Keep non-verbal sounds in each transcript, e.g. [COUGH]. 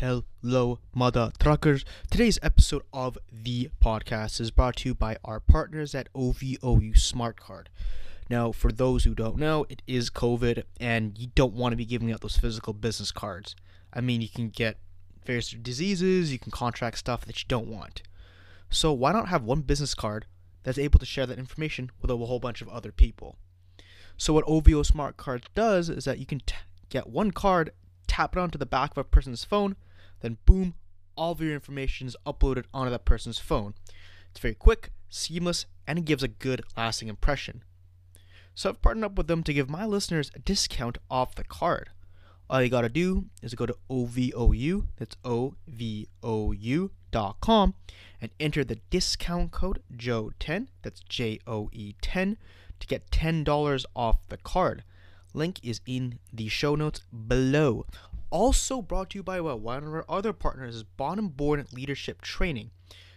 Hello, mother truckers. Today's episode of the podcast is brought to you by our partners at OVOU Smart Card. Now, for those who don't know, it is COVID, and you don't want to be giving out those physical business cards. I mean, you can get various diseases, you can contract stuff that you don't want. So, why not have one business card that's able to share that information with a whole bunch of other people? So, what OVOU Smart Card does is that you can t- get one card, tap it onto the back of a person's phone, then boom, all of your information is uploaded onto that person's phone. It's very quick, seamless, and it gives a good lasting impression. So I've partnered up with them to give my listeners a discount off the card. All you gotta do is go to OVOU, that's O-V-O-U dot com, and enter the discount code JOE10, that's J-O-E 10, to get $10 off the card. Link is in the show notes below. Also brought to you by well, one of our other partners is Bottom Born Leadership Training.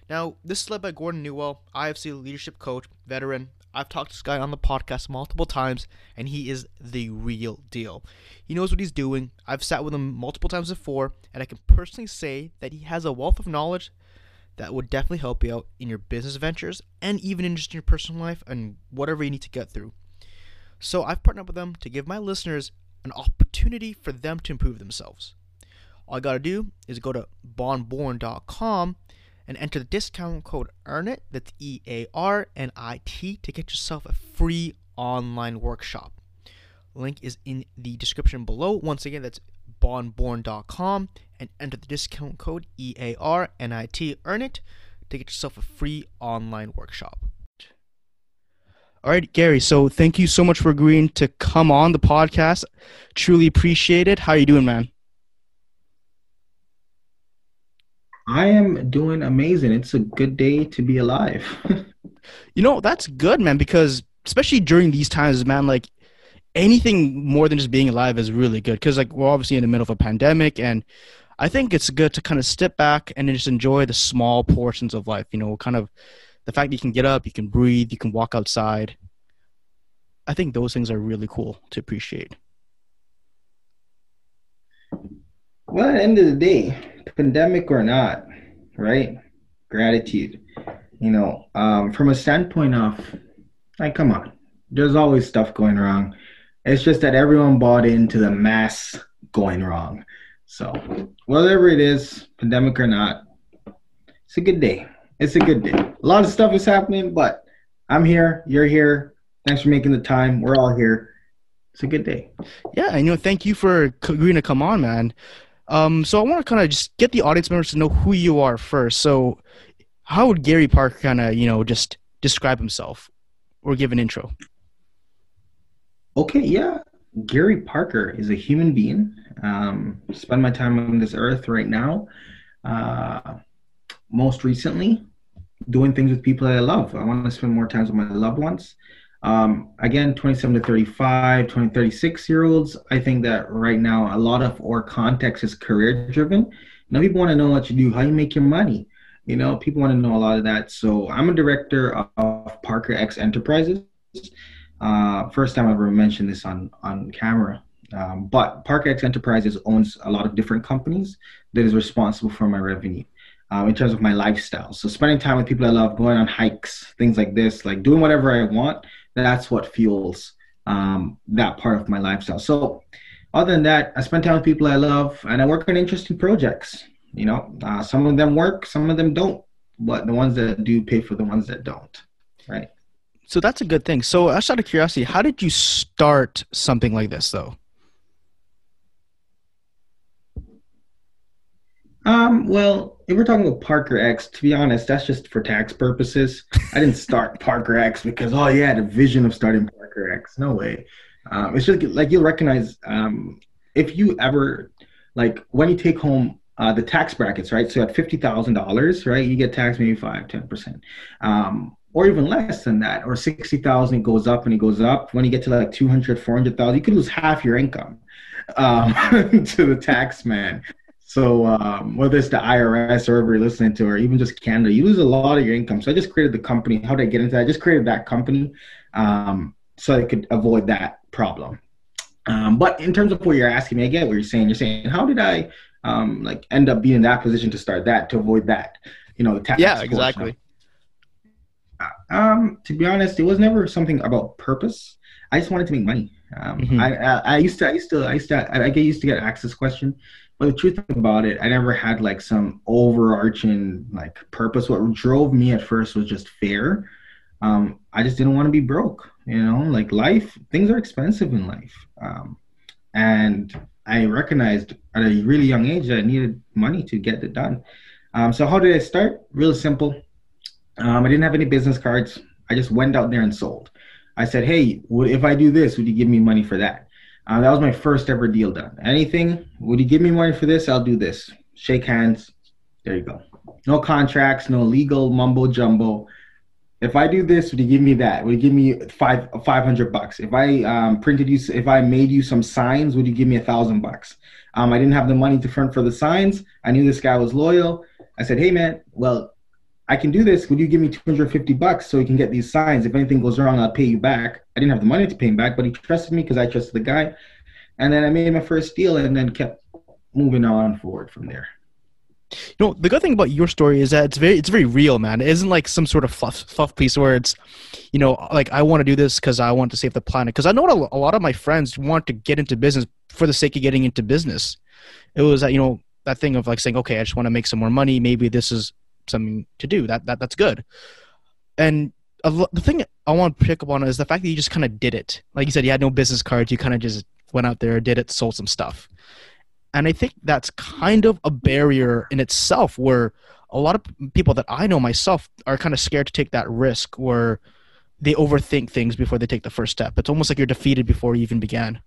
Now, this is led by Gordon Newell, IFC leadership coach, veteran. I've talked to this guy on the podcast multiple times, and he is the real deal. He knows what he's doing. I've sat with him multiple times before, and I can personally say that he has a wealth of knowledge that would definitely help you out in your business ventures and even in just your personal life and whatever you need to get through. So I've partnered up with them to give my listeners an opportunity for them to improve themselves. All I gotta do is go to bondborn.com and enter the discount code EARNIT, that's E A R N I T, to get yourself a free online workshop. Link is in the description below. Once again, that's bondborn.com and enter the discount code E A R N I T, EARNIT, to get yourself a free online workshop. All right, Gary. So thank you so much for agreeing to come on the podcast. Truly appreciate it. How are you doing, man? I am doing amazing. It's a good day to be alive. [LAUGHS] you know, that's good, man, because especially during these times, man, like anything more than just being alive is really good because like we're obviously in the middle of a pandemic and I think it's good to kind of step back and just enjoy the small portions of life, you know, kind of the fact that you can get up, you can breathe, you can walk outside. I think those things are really cool to appreciate. Well, at the end of the day, pandemic or not, right? Gratitude. You know, um, from a standpoint of, like, come on, there's always stuff going wrong. It's just that everyone bought into the mass going wrong. So, whatever it is, pandemic or not, it's a good day it's a good day. A lot of stuff is happening, but I'm here. You're here. Thanks for making the time. We're all here. It's a good day. Yeah, I know. Thank you for agreeing to come on, man. Um, so I want to kind of just get the audience members to know who you are first. So, how would Gary Parker kind of, you know, just describe himself or give an intro? Okay, yeah. Gary Parker is a human being. Um, spend my time on this earth right now. Uh, most recently, doing things with people that I love. I want to spend more time with my loved ones. Um, again, 27 to 35, 20, 36 year olds, I think that right now a lot of our context is career driven. Now people want to know what you do, how you make your money. You know, people want to know a lot of that. So I'm a director of Parker X Enterprises. Uh, first time I ever mentioned this on on camera. Um, but Parker X Enterprises owns a lot of different companies that is responsible for my revenue um, in terms of my lifestyle. So spending time with people I love, going on hikes, things like this, like doing whatever I want, that's what fuels um, that part of my lifestyle. So other than that, I spend time with people I love and I work on interesting projects. You know, uh, some of them work, some of them don't, but the ones that do pay for the ones that don't, right? So that's a good thing. So, out of curiosity, how did you start something like this, though? Um, well, if we're talking about Parker X, to be honest, that's just for tax purposes. I didn't [LAUGHS] start Parker X because oh yeah, the vision of starting Parker X. No way. Um, it's just like you'll recognize um, if you ever like when you take home uh, the tax brackets, right? So at fifty thousand dollars, right, you get taxed maybe five, ten percent, um, or even less than that, or sixty thousand. It goes up and it goes up. When you get to like 200, 400,000, you could lose half your income um, [LAUGHS] to the tax man. So um, whether it's the IRS or whoever you're listening to, or even just Canada, you lose a lot of your income. So I just created the company. How did I get into that? I just created that company um, so I could avoid that problem. Um, but in terms of what you're asking me, I get what you're saying. You're saying, how did I um, like end up being in that position to start that to avoid that. You know, the tax. Yeah, exactly. Um, to be honest, it was never something about purpose. I just wanted to make money. Um, mm-hmm. I, I, I used to I used to I used to I, I get used to get asked this question, but the truth about it, I never had like some overarching like purpose. What drove me at first was just fear. Um, I just didn't want to be broke. You know, like life, things are expensive in life. Um, and I recognized at a really young age that I needed money to get it done. Um, so how did I start? Really simple. Um, I didn't have any business cards. I just went out there and sold. I said, "Hey, if I do this, would you give me money for that?" Uh, that was my first ever deal done. Anything? Would you give me money for this? I'll do this. Shake hands. There you go. No contracts, no legal mumbo jumbo if I do this, would you give me that? Would you give me five five hundred bucks? If I um, printed you, if I made you some signs, would you give me a thousand bucks? Um, I didn't have the money to front for the signs. I knew this guy was loyal. I said, hey man, well, I can do this. Would you give me two hundred fifty bucks so we can get these signs? If anything goes wrong, I'll pay you back. I didn't have the money to pay him back, but he trusted me because I trusted the guy. And then I made my first deal, and then kept moving on forward from there. You know, the good thing about your story is that it's very it's very real, man. It isn't like some sort of fluff fluff piece where it's, you know, like I want to do this because I want to save the planet. Because I know a lot of my friends want to get into business for the sake of getting into business. It was that you know that thing of like saying, okay, I just want to make some more money. Maybe this is something to do. That that that's good. And the thing I want to pick up on is the fact that you just kind of did it. Like you said, you had no business cards. You kind of just went out there, did it, sold some stuff. And I think that's kind of a barrier in itself where a lot of people that I know myself are kind of scared to take that risk where they overthink things before they take the first step. It's almost like you're defeated before you even began.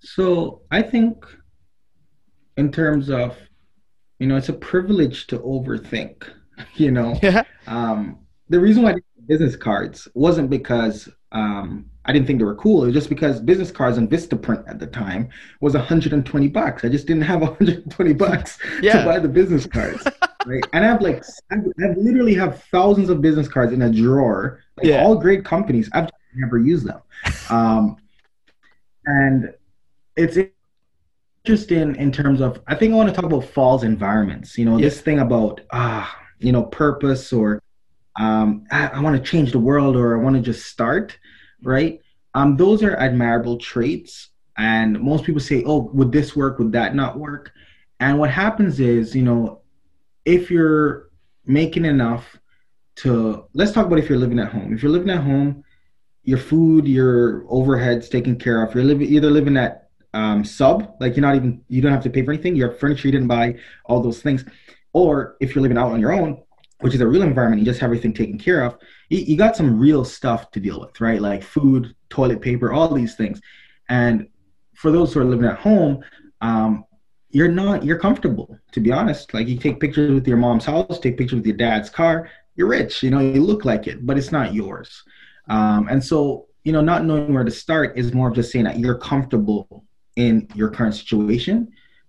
So I think in terms of, you know, it's a privilege to overthink, [LAUGHS] you know. [LAUGHS] Yeah. Um, the reason why business cards wasn't because um, I didn't think they were cool. It was just because business cards and Vistaprint at the time was 120 bucks. I just didn't have [LAUGHS] 120 bucks yeah. to buy the business cards. right? And I have like, I literally have thousands of business cards in a drawer, like yeah. all great companies. I've never used them. Um, and it's interesting in terms of, I think I want to talk about false environments. You know, yeah. this thing about, ah, you know, purpose or um, I, I want to change the world or I want to just start, right? Um, those are admirable traits. And most people say, oh, would this work? Would that not work? And what happens is, you know, if you're making enough to, let's talk about if you're living at home. If you're living at home, your food, your overheads taken care of. You're living either living at um, sub, like you're not even you don't have to pay for anything. Your furniture you didn't buy, all those things. Or if you're living out on your own, which is a real environment, you just have everything taken care of, you, you got some real stuff to deal with, right? Like food, toilet paper, all these things. And for those who are living at home, um, you're not you're comfortable to be honest like you take pictures with your mom's house take pictures with your dad's car you're rich you know you look like it but it's not yours um, and so you know not knowing where to start is more of just saying that you're comfortable in your current situation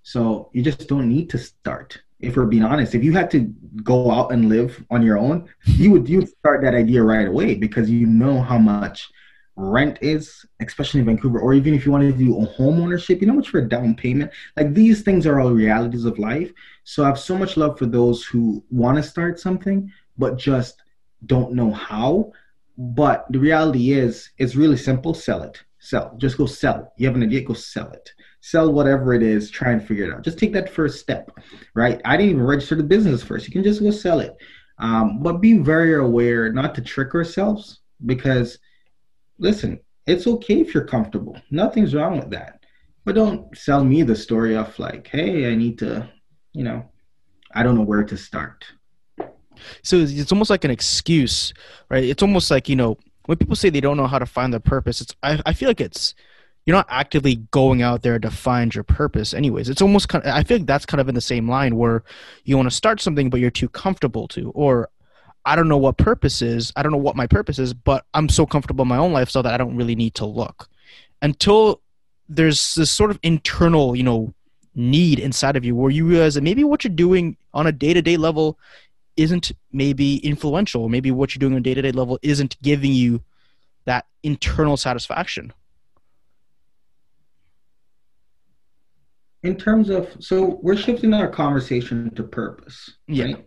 so you just don't need to start if we're being honest, if you had to go out and live on your own, you would you start that idea right away because you know how much rent is, especially in Vancouver, or even if you wanted to do a home ownership, you know how much for a down payment. Like these things are all realities of life. So I have so much love for those who want to start something but just don't know how. But the reality is, it's really simple. Sell it. Sell. Just go sell. You have an idea, go sell it sell whatever it is, try and figure it out. Just take that first step, right? I didn't even register the business first. You can just go sell it. Um, but be very aware not to trick ourselves because, listen, it's okay if you're comfortable. Nothing's wrong with that. But don't sell me the story of like, hey, I need to, you know, I don't know where to start. So it's almost like an excuse, right? It's almost like, you know, when people say they don't know how to find their purpose, it's I, I feel like it's you're not actively going out there to find your purpose anyways. It's almost kind of, i feel like that's kind of in the same line where you want to start something but you're too comfortable to or i don't know what purpose is i don't know what my purpose is but i'm so comfortable in my own life so that i don't really need to look. Until there's this sort of internal you know need inside of you where you realize that maybe what you're doing on a day-to-day level isn't maybe influential maybe what you're doing on a day-to-day level isn't giving you that internal satisfaction. In terms of so we're shifting our conversation to purpose Yeah. right?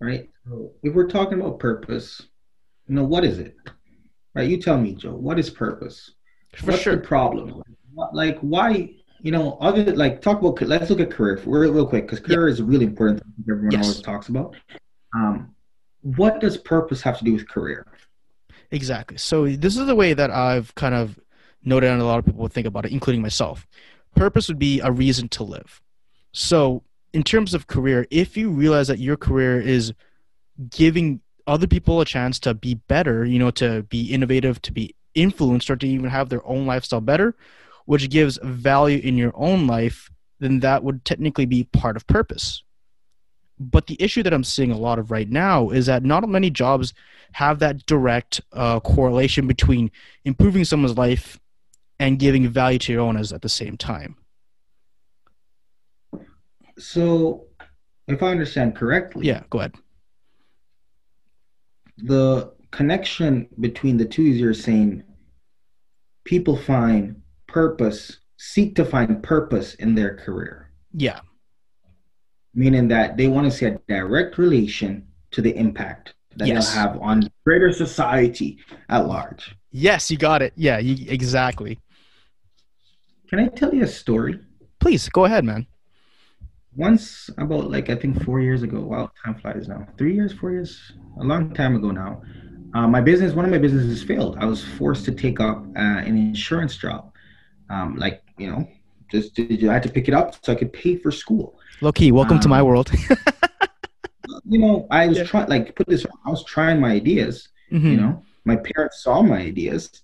Right? So if we're talking about purpose you know what is it? Right you tell me joe what is purpose? For what's sure. the problem like why you know other like talk about let's look at career real, real quick because career is really important everyone Yes. always talks about um what does purpose have to do with career Exactly. So this is the way that I've kind of noted and a lot of people think about it, including myself. Purpose would be a reason to live. So in terms of career, if you realize that your career is giving other people a chance to be better, you know, to be innovative, to be influenced, or to even have their own lifestyle better, which gives value in your own life, then that would technically be part of purpose. But the issue that I'm seeing a lot of right now is that not many jobs have that direct uh, correlation between improving someone's life and giving value to your owners at the same time. so if i understand correctly Yeah, go ahead. the connection between the two is you're saying people find purpose seek to find purpose in their career Yeah, meaning that they want to see a direct relation to the impact that Yes. they'll have on greater society at large yes, you got it. Yeah, you, exactly. can i tell you a story Please go ahead, man. once about like i think four years ago wow time flies now three years four years a long time ago now uh, my business one of my businesses failed i was forced to take up uh, an insurance job um, like you know just i had to pick it up so i could pay for school Low key, welcome to my Um, world. you know i was Yeah. trying like put this i was trying my ideas Mhm. you know my parents saw my ideas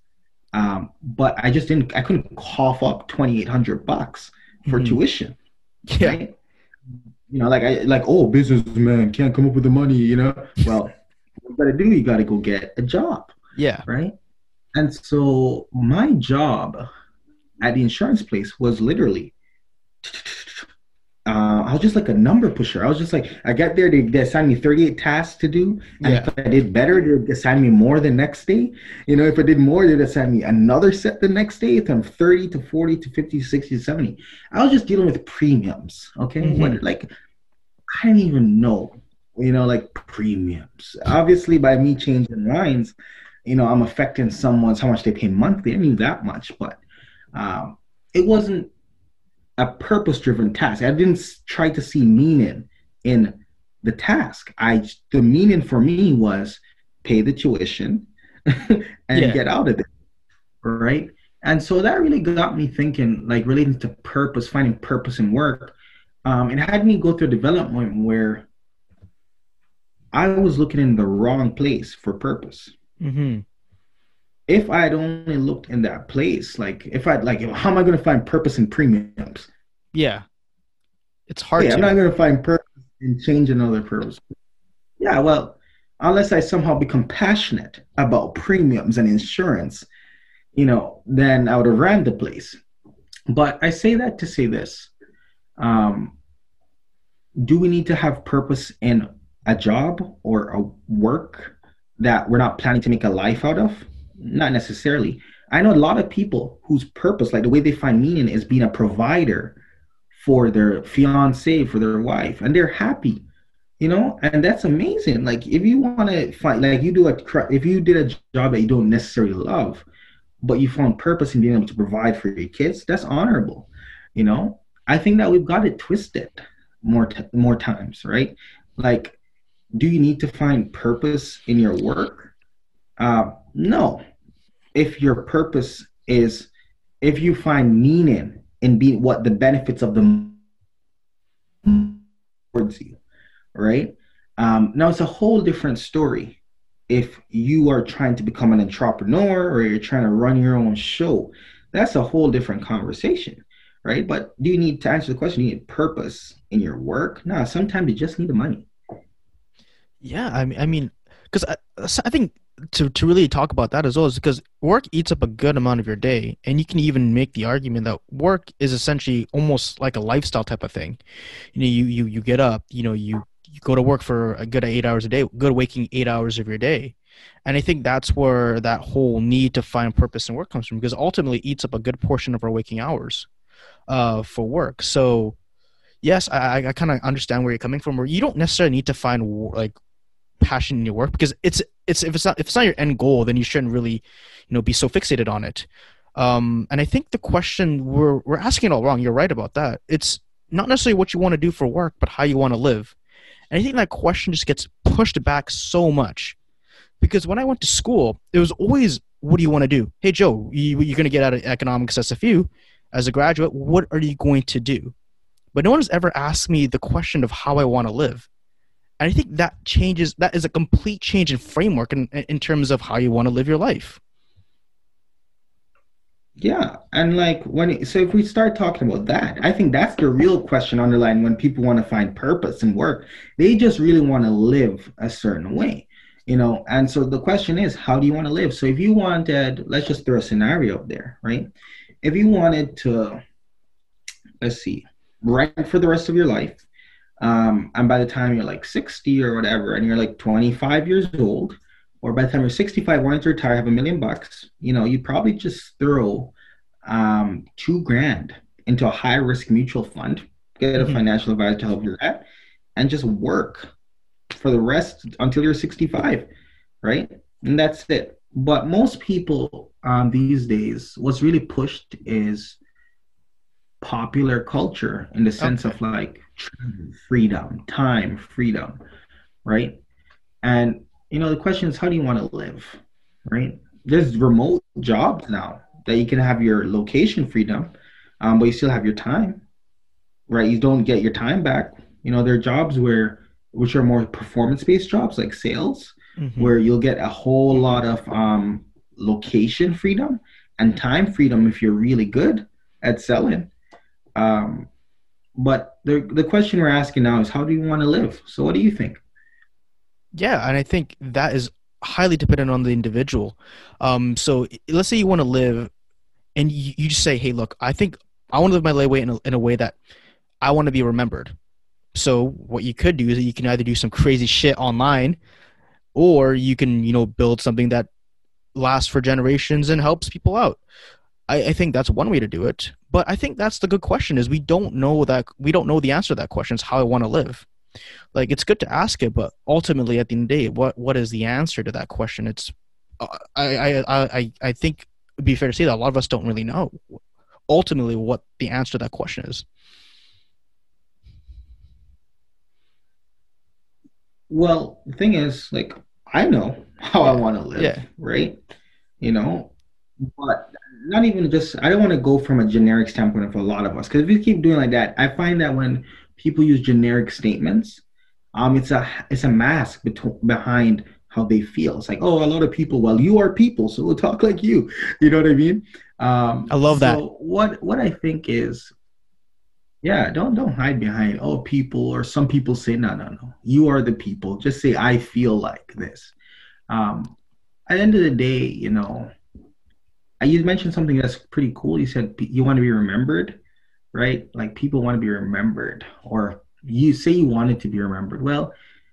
um, but i just didn't i couldn't cough up 2800 bucks for Mhm. tuition Yeah, right? You know, like I like, oh, businessman can't come up with the money. You know, well, [LAUGHS] what you gotta do, you gotta go get a job, yeah, right? And so my job at the insurance place was literally, uh, I was just like a number pusher. I was just like, I got there, they, they assigned me 38 tasks to do, and yeah, if I did better, they'd assign me more the next day. You know, if I did more, they'd assign me another set the next day from 30 to 40 to 50 60 70. I was just dealing with premiums. Okay. Mhm. What like I didn't even know, you know, like premiums. Obviously, by me changing lines, you know, I'm affecting someone's how much they pay monthly. I mean, that much, but um, it wasn't a purpose driven task. I didn't try to see meaning in the task. I the meaning for me was pay the tuition [LAUGHS] and Yeah. get out of it. Right. And so that really got me thinking, like relating to purpose, finding purpose in work. Um, it had me go through a development where I was looking in the wrong place for purpose. hmm If I had only looked in that place, like if I like, how am I going to find purpose in premiums? yeah. It's hard Hey, to. I'm not going to find purpose in changing other purpose. Yeah, well, unless I somehow become passionate about premiums and insurance, you know, then I would have ran the place. But I say that to say this. Um, do we need to have purpose in a job or a work that we're not planning to make a life out of? Not necessarily. I know a lot of people whose purpose, like the way they find meaning, is being a provider for their fiance, for their wife, and they're happy, you know, and that's amazing. Like if you want to find, like you do a, if you did a job that you don't necessarily love, but you found purpose in being able to provide for your kids, that's honorable, you know. I think that we've got it twisted more t- more times, right? Like, do you need to find purpose in your work? Uh, no. If your purpose is, if you find meaning in being what the benefits of the towards you, right? Um, now it's a whole different story if you are trying to become an entrepreneur or you're trying to run your own show. That's a whole different conversation, right? But do you need to answer the question? Do you need purpose in your work? No, sometimes you just need the money. Yeah, I mean, I mean, because I, I think to to really talk about that as well is because work eats up a good amount of your day, and you can even make the argument that work is essentially almost like a lifestyle type of thing. You know, you you you get up, you know, you you go to work for a good eight hours a day, good waking eight hours of your day, and I think that's where that whole need to find purpose in work comes from because ultimately eats up a good portion of our waking hours. uh, for work. So, yes, I, I kind of understand where you're coming from. Where you don't necessarily need to find like passion in your work because it's it's if it's not if it's not your end goal, then you shouldn't really, you know, be so fixated on it. Um, and I think the question we're we're asking it all wrong. You're right about that. It's not necessarily what you want to do for work, but how you want to live. And I think that question just gets pushed back so much because when I went to school, it was always, what do you want to do? Hey, Joe, you, you're going to get out of economics SFU as a graduate. What are you going to do? But no one has ever asked me the question of how I want to live. And I think that changes, that is a complete change in framework in, in terms of how you want to live your life. Yeah, and like when so if we start talking about that, I think that's the real question underlying when people want to find purpose in work. They just really want to live a certain way, you know. And so the question is, how do you want to live? So if you wanted, let's just throw a scenario up there, right? If you wanted to, let's see, rent for the rest of your life, um, and by the time you're like 60 or whatever, and you're like 25 years old, or by the time you're 65, wanting to retire, have a million bucks, you know, you probably just throw um, two grand into a high risk mutual fund, get a mm-hmm. financial advisor to help you with that, and just work for the rest until you're 65, right? And that's it. But most people um, these days, what's really pushed is popular culture in the sense okay. of like freedom, time, freedom, right? And you know, the question is, how do you want to live, right? There's remote jobs now that you can have your location freedom, um, but you still have your time, right? You don't get your time back. You know, there are jobs where, which are more performance-based jobs like sales, mm-hmm. where you'll get a whole lot of um, location freedom and time freedom if you're really good at selling. Um, but the the question we're asking now is, how do you want to live? So, what do you think? Yeah, and I think that is highly dependent on the individual. Um, so let's say you want to live, and you, you just say, "Hey, look, I think I want to live my life in a, in a way that I want to be remembered." So what you could do is you can either do some crazy shit online, or you can you know build something that lasts for generations and helps people out. I, I think that's one way to do it. But I think that's the good question: is we don't know that we don't know the answer to that question. Is how I want to live like it's good to ask it but ultimately at the end of the day what what is the answer to that question it's uh, I, I i i think it'd be fair to say that a lot of us don't really know ultimately what the answer to that question is well the thing is like i know how i want to live yeah. right you know but not even just i don't want to go from a generic standpoint of a lot of us because if we keep doing like that i find that when people use generic statements. Um, it's a it's a mask bet- behind how they feel. It's like, oh, a lot of people. Well, you are people, so we'll talk like you. [LAUGHS] You know what I mean? Um, I love so that. What what I think is, yeah, don't don't hide behind oh people or some people say no no no. You are the people. Just say I feel like this. Um, at the end of the day, you know, you mentioned something that's pretty cool. You said you want to be remembered right? Like people want to be remembered, or you say you wanted to be remembered. Well,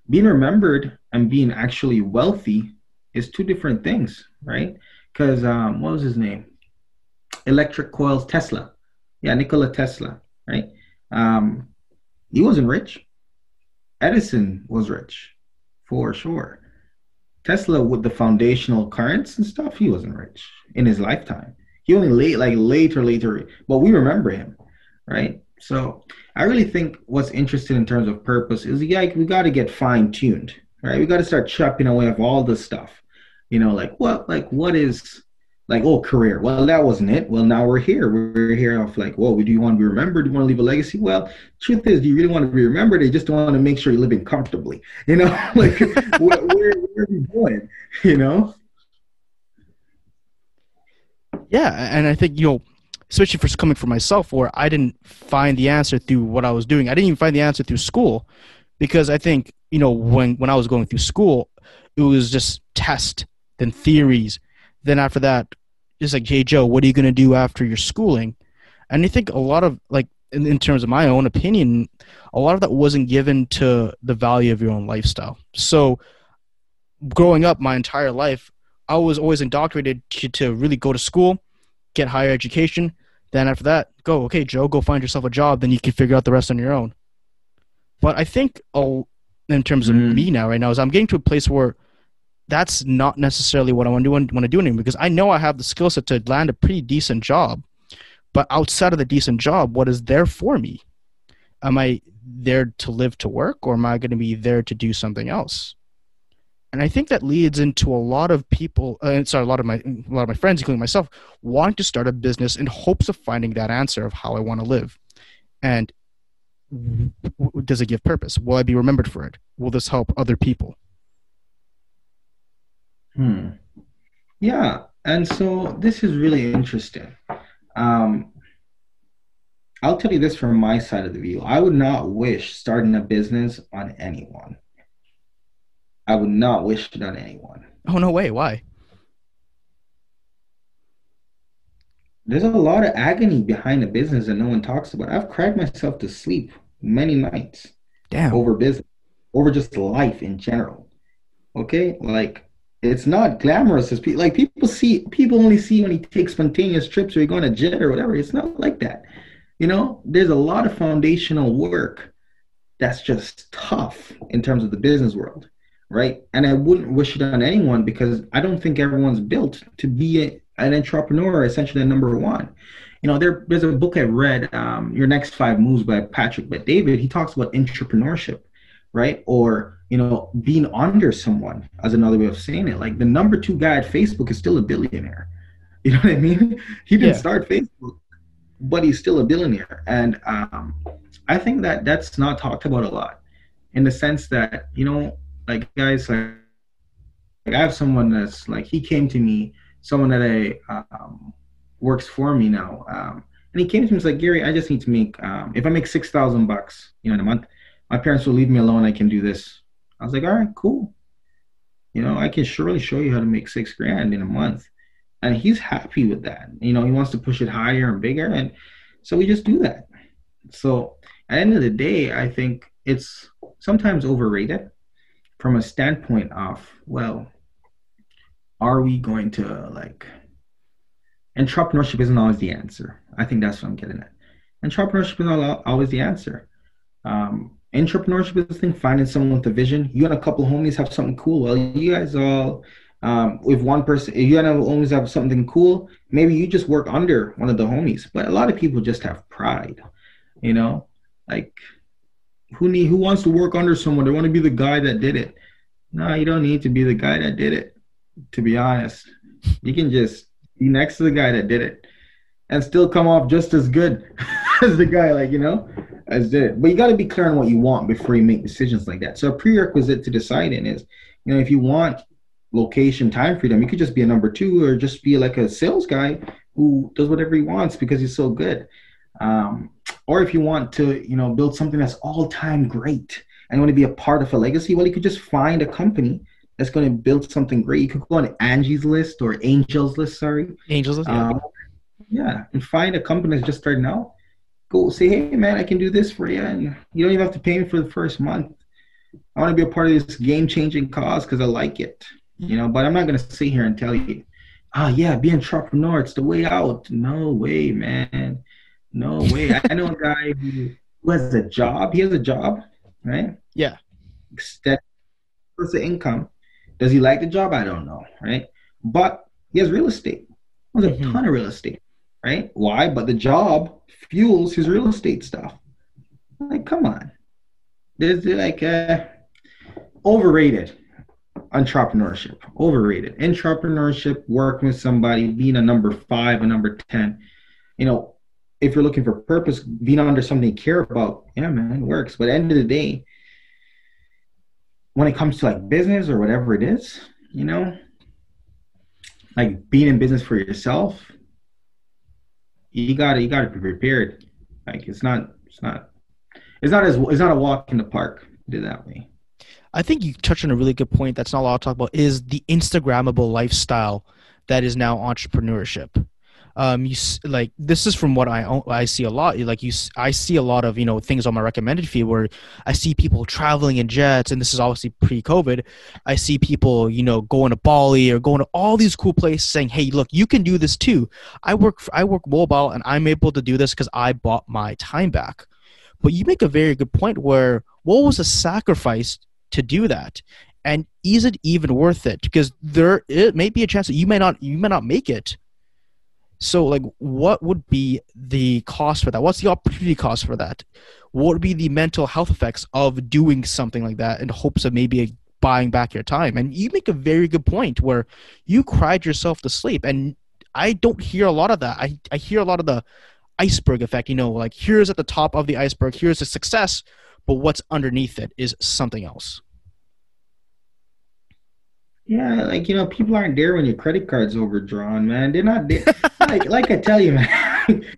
being remembered and being actually wealthy is two different things, right? Because um, what was his name? Electric coils Tesla. Yeah, Nikola Tesla, right? Um, he wasn't rich. Edison was rich, for sure. Tesla with the foundational currents and stuff, he wasn't rich in his lifetime. He only late like later, later, but we remember him right? So I really think what's interesting in terms of purpose is yeah, we got to get fine tuned, right? We got to start chopping away of all this stuff, you know, like what, like what is like oh career? Well, that wasn't it. Well, now we're here. We're here off like, whoa, do you want to be remembered? Do you want to leave a legacy? Well, truth is, do you really want to be remembered? They just want to make sure you're living comfortably, you know, [LAUGHS] like [LAUGHS] where, where are we going, you know? Yeah, and I think you know especially for coming from myself where I didn't find the answer through what I was doing. I didn't even find the answer through school because I think, you know, when, when I was going through school, it was just test, then theories. Then after that, just like, hey, Joe, what are you going to do after your schooling? And I think a lot of, like, in, in terms of my own opinion, a lot of that wasn't given to the value of your own lifestyle. So growing up my entire life, I was always indoctrinated to, to really go to school, get higher education, Then after that, go okay, Joe, go find yourself a job. Then you can figure out the rest on your own. But I think oh, in terms of Mm. me now, right now, is I'm getting to a place where that's not necessarily what I want to do want to do anymore because I know I have the skill set to land a pretty decent job. But outside of the decent job, what is there for me? Am I there to live to work or am I going to be there to do something else? And I think that leads into a lot of people, uh, sorry, a lot of my a lot of my friends, including myself, wanting to start a business in hopes of finding that answer of how I want to live. And does it give purpose? Will I be remembered for it? Will this help other people? Hmm. Yeah, and so this is really interesting. Um, I'll tell you this from my side of the view. I would not wish starting a business on anyone. I would not wish it on anyone. Oh no way! Why? There's a lot of agony behind a business that no one talks about. I've cried myself to sleep many nights Damn. over business, over just life in general. Okay, like it's not glamorous as people like people see. People only see when he takes spontaneous trips or he going to jet or whatever. It's not like that. You know, there's a lot of foundational work that's just tough in terms of the business world, right? And I wouldn't wish it on anyone because I don't think everyone's built to be a, an entrepreneur, essentially a number one. You know, there, there's a book I read, um, Your Next Five Moves by Patrick Bet-David. He talks about entrepreneurship, right? Or, you know, being under someone as another way of saying it. Like the number two guy at Facebook is still a billionaire. [LAUGHS] You know what I mean? He didn't Yeah. start Facebook, but he's still a billionaire. And um, I think that that's not talked about a lot in the sense that, you know, like guys, like, like I have someone that's like, he came to me, someone that I, um, works for me now. Um, and he came to me and was like, Gary, I just need to make, um, if I make 6,000 bucks, you know, in a month, my parents will leave me alone. I can do this. I was like, all right, cool. You know, I can surely show you how to make six grand in a month. And he's happy with that. You know, he wants to push it higher and bigger. And so we just do that. So at the end of the day, I think it's sometimes overrated from a standpoint of, well, are we going to like entrepreneurship isn't always the answer. I think that's what I'm getting at. Entrepreneurship is not always the answer. Um, entrepreneurship is the thing, finding someone with a vision. You and a couple homies have something cool. Well, you guys all, um, if one person, if you and a homies have something cool, maybe you just work under one of the homies. But a lot of people just have pride, you know, like who need, who wants to work under someone? They want to be the guy that did it. No, you don't need to be the guy that did it. To be honest, you can just be next to the guy that did it and still come off just as good [LAUGHS] as the guy, like, you know, as did it. But you got to be clear on what you want before you make decisions like that. So a prerequisite to deciding is, you know, if you want location, time freedom, you could just be a number two or just be like a sales guy who does whatever he wants because he's so good. Um, or if you want to, you know, build something that's all time great and you want to be a part of a legacy, well, you could just find a company that's going to build something great. You could go on Angie's list or Angel's list, sorry. Angels. Yeah. Um, yeah, and find a company that's just starting out. Go say, hey man, I can do this for you, and you don't even have to pay me for the first month. I want to be a part of this game-changing cause because I like it, you know. But I'm not gonna sit here and tell you, ah, yeah, be an entrepreneur. It's the way out. No way, man. No way. I know a guy who, who has a job. He has a job, right? Yeah. That what's the income? Does he like the job? I don't know, right? But he has real estate. He has a Mhm. ton of real estate, right? Why? But the job fuels his real estate stuff. Like, come on. There's like uh, overrated entrepreneurship. Overrated entrepreneurship. Working with somebody, being a number five, a number ten. You know, if you're looking for purpose, being under something you care about, yeah, man, it works. But end of the day, when it comes to like business or whatever it is, you know, like being in business for yourself, you gotta you gotta be prepared. Like it's not it's not it's not as it's not a walk in the park. Do that way. I think you touched on a really good point that's not a lot to talk about is the Instagrammable lifestyle that is now entrepreneurship. Um you like this is from what i i see a lot like you i see a lot of you know things on my recommended feed where i see people traveling in jets and this is obviously pre-covid. I see people you know going to bali or going to all these cool places saying hey look you can do this too. I work i work mobile and i'm able to do this because i bought my time back. But you make a very good point where what was the sacrifice to do that? And is it even worth it? Because there it may be a chance that you may not you may not make it so, like, what would be the cost for that? What's the opportunity cost for that? What would be the mental health effects of doing something like that in hopes of maybe buying back your time? And you make a very good point where you cried yourself to sleep. And I don't hear a lot of that. I, I hear a lot of the iceberg effect, you know, like here's at the top of the iceberg, here's a success, but what's underneath it is something else. Yeah, like you know, people aren't there when your credit card's overdrawn, man. They're not there. [LAUGHS] like, like I tell you, man. [LAUGHS]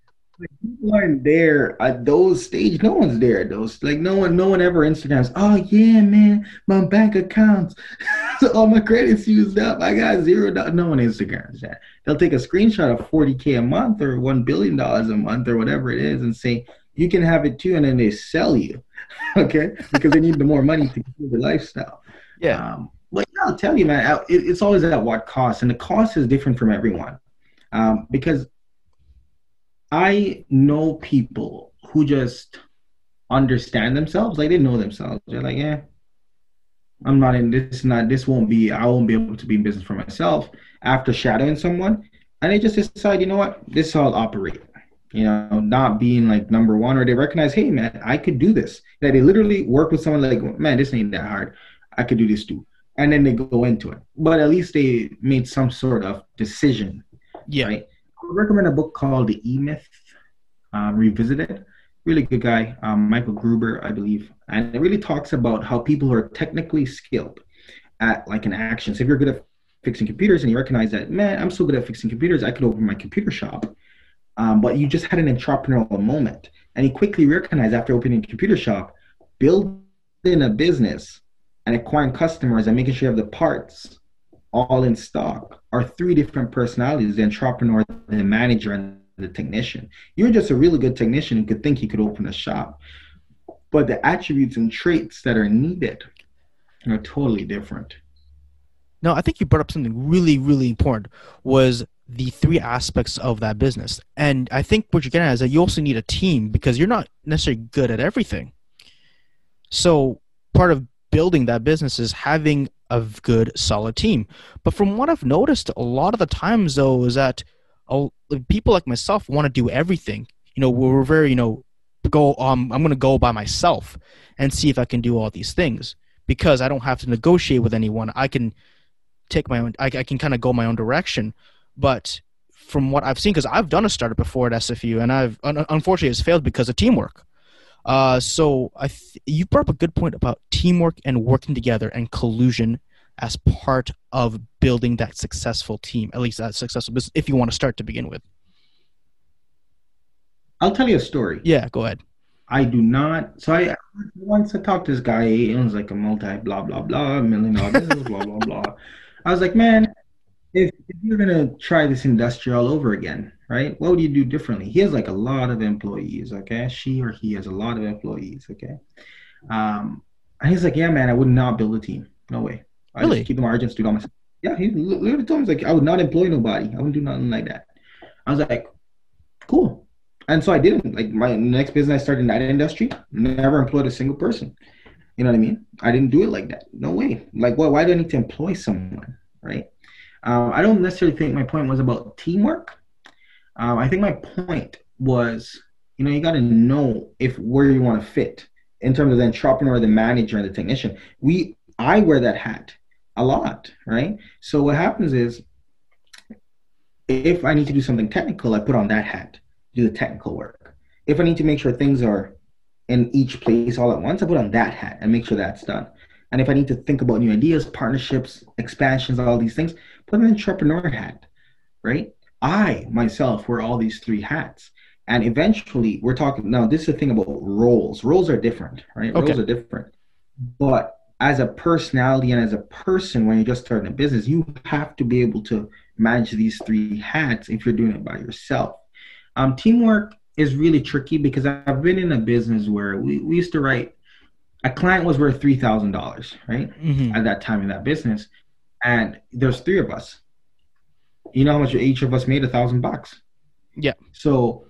people aren't there at those stage. No one's there at those. Like no one, no one ever Instagrams. Oh yeah, man, my bank accounts, [LAUGHS] all my credits used up. I got zero. dollars. No one Instagrams that. They'll take a screenshot of forty k a month or one billion dollars a month or whatever it is, and say you can have it too, and then they sell you, [LAUGHS] okay, because they need the more money to keep the lifestyle. Yeah. Um, well, yeah, I'll tell you, man. it's always at what cost, and the cost is different from everyone. Um, because I know people who just understand themselves, like they know themselves. They're like, yeah, I'm not in this. Not this won't be. I won't be able to be in business for myself after shadowing someone, and they just decide, you know what, this is how I'll operate. You know, not being like number one, or they recognize, hey, man, I could do this. That they literally work with someone like, man, this ain't that hard. I could do this too and then they go into it. But at least they made some sort of decision. Yeah. Right? I would recommend a book called The E Myth um, Revisited. Really good guy, um, Michael Gruber, I believe. And it really talks about how people who are technically skilled at like an action. So if you're good at fixing computers and you recognize that, man, I'm so good at fixing computers, I could open my computer shop. Um, but you just had an entrepreneurial moment. And he quickly recognized after opening a computer shop, building a business and acquiring customers and making sure you have the parts all in stock are three different personalities the entrepreneur the manager and the technician. You're just a really good technician who could think you could open a shop. But the attributes and traits that are needed are totally different. No i think you brought up something really really important was the three aspects of that business. And i think what you're getting at is that you also need a team because you're not necessarily good at everything. So part of building that business is having a good solid team. But from what i've noticed a lot of the times though is that people like myself want to do everything. You know we're very you know go um i'm going to go by myself and see if i can do all these things. Because i don't have to negotiate with anyone. I can take my own i, I can kind of go my own direction. But from what i've seen because i've done a startup before at sfu and i've unfortunately it's failed because of teamwork uh, so I th- you brought up a good point about teamwork and working together and collusion as part of building that successful team, at least that successful business, if you want to start to begin with. I'll tell you a story. Yeah, go ahead. I do not. So I once I talked to this guy. He was like a multi blah blah blah million dollar business blah blah blah. I was like, man, if, if you're gonna try this industry all over again, right? What would you do differently? He has like a lot of employees, okay? She or he has a lot of employees, okay? Um, and he's like, yeah, man, I would not build a team. No way. I really? just keep the margins, do all myself. Yeah, he literally told me, like, I would not employ nobody. I wouldn't do nothing like that. I was like, cool. And so I didn't. Like, my next business I started in that industry, never employed a single person. You know what I mean? I didn't do it like that. No way. Like, well, why do I need to employ someone, right? Um, I don't necessarily think my point was about teamwork. Um, I think my point was, you know, you got to know if where you want to fit in terms of the entrepreneur, the manager, and the technician. We, I wear that hat a lot, right? So what happens is, if I need to do something technical, I put on that hat, do the technical work. If I need to make sure things are in each place all at once, I put on that hat and make sure that's done. And if I need to think about new ideas, partnerships, expansions, all these things, put an entrepreneur hat, right? I myself wear all these three hats. And eventually we're talking now, this is the thing about roles. Roles are different, right? Okay. Roles are different. But as a personality and as a person, when you're just starting a business, you have to be able to manage these three hats if you're doing it by yourself. Um, teamwork is really tricky because I've been in a business where we, we used to write a client was worth three thousand dollars, right? Mm-hmm. At that time in that business. And there's three of us. You know how much each of us made? A thousand bucks. Yeah. So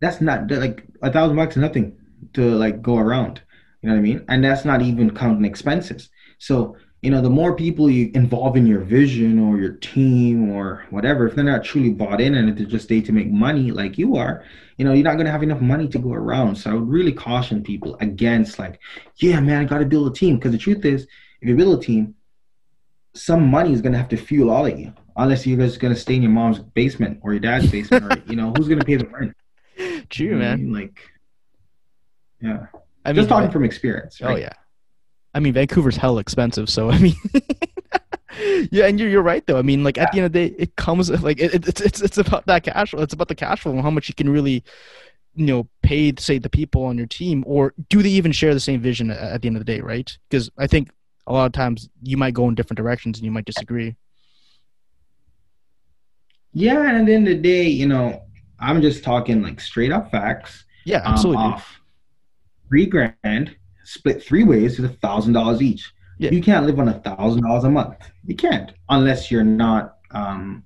that's not like a thousand bucks is nothing to like go around. You know what I mean? And that's not even counting expenses. So you know, the more people you involve in your vision or your team or whatever, if they're not truly bought in and if they're just there to make money like you are, you know, you're not gonna have enough money to go around. So I would really caution people against like, yeah, man, I gotta build a team. Because the truth is, if you build a team, some money is gonna have to fuel all of you. Unless you're just gonna stay in your mom's basement or your dad's basement, or you know, who's gonna pay the rent? [LAUGHS] True, man. I mean? Like, yeah. I mean, just talking from experience. Oh, right? Oh yeah. I mean, Vancouver's hell expensive, so [LAUGHS] I mean, yeah, and you're you're right though. I mean, like at the end of the day, it comes [LAUGHS] like it, it's it's it's about that cash flow. It's about the cash flow and how much you can really, you know, pay say the people on your team, or do they even share the same vision at, at the end of the day, right? Because I think a lot of times you might go in different directions and you might disagree. Yeah, and at the end of the day, you know, I'm just talking like straight up facts. Yeah, absolutely. Um, off three grand split three ways is a thousand dollars each. Yeah. You can't live on a thousand dollars a month. You can't unless you're not. Um,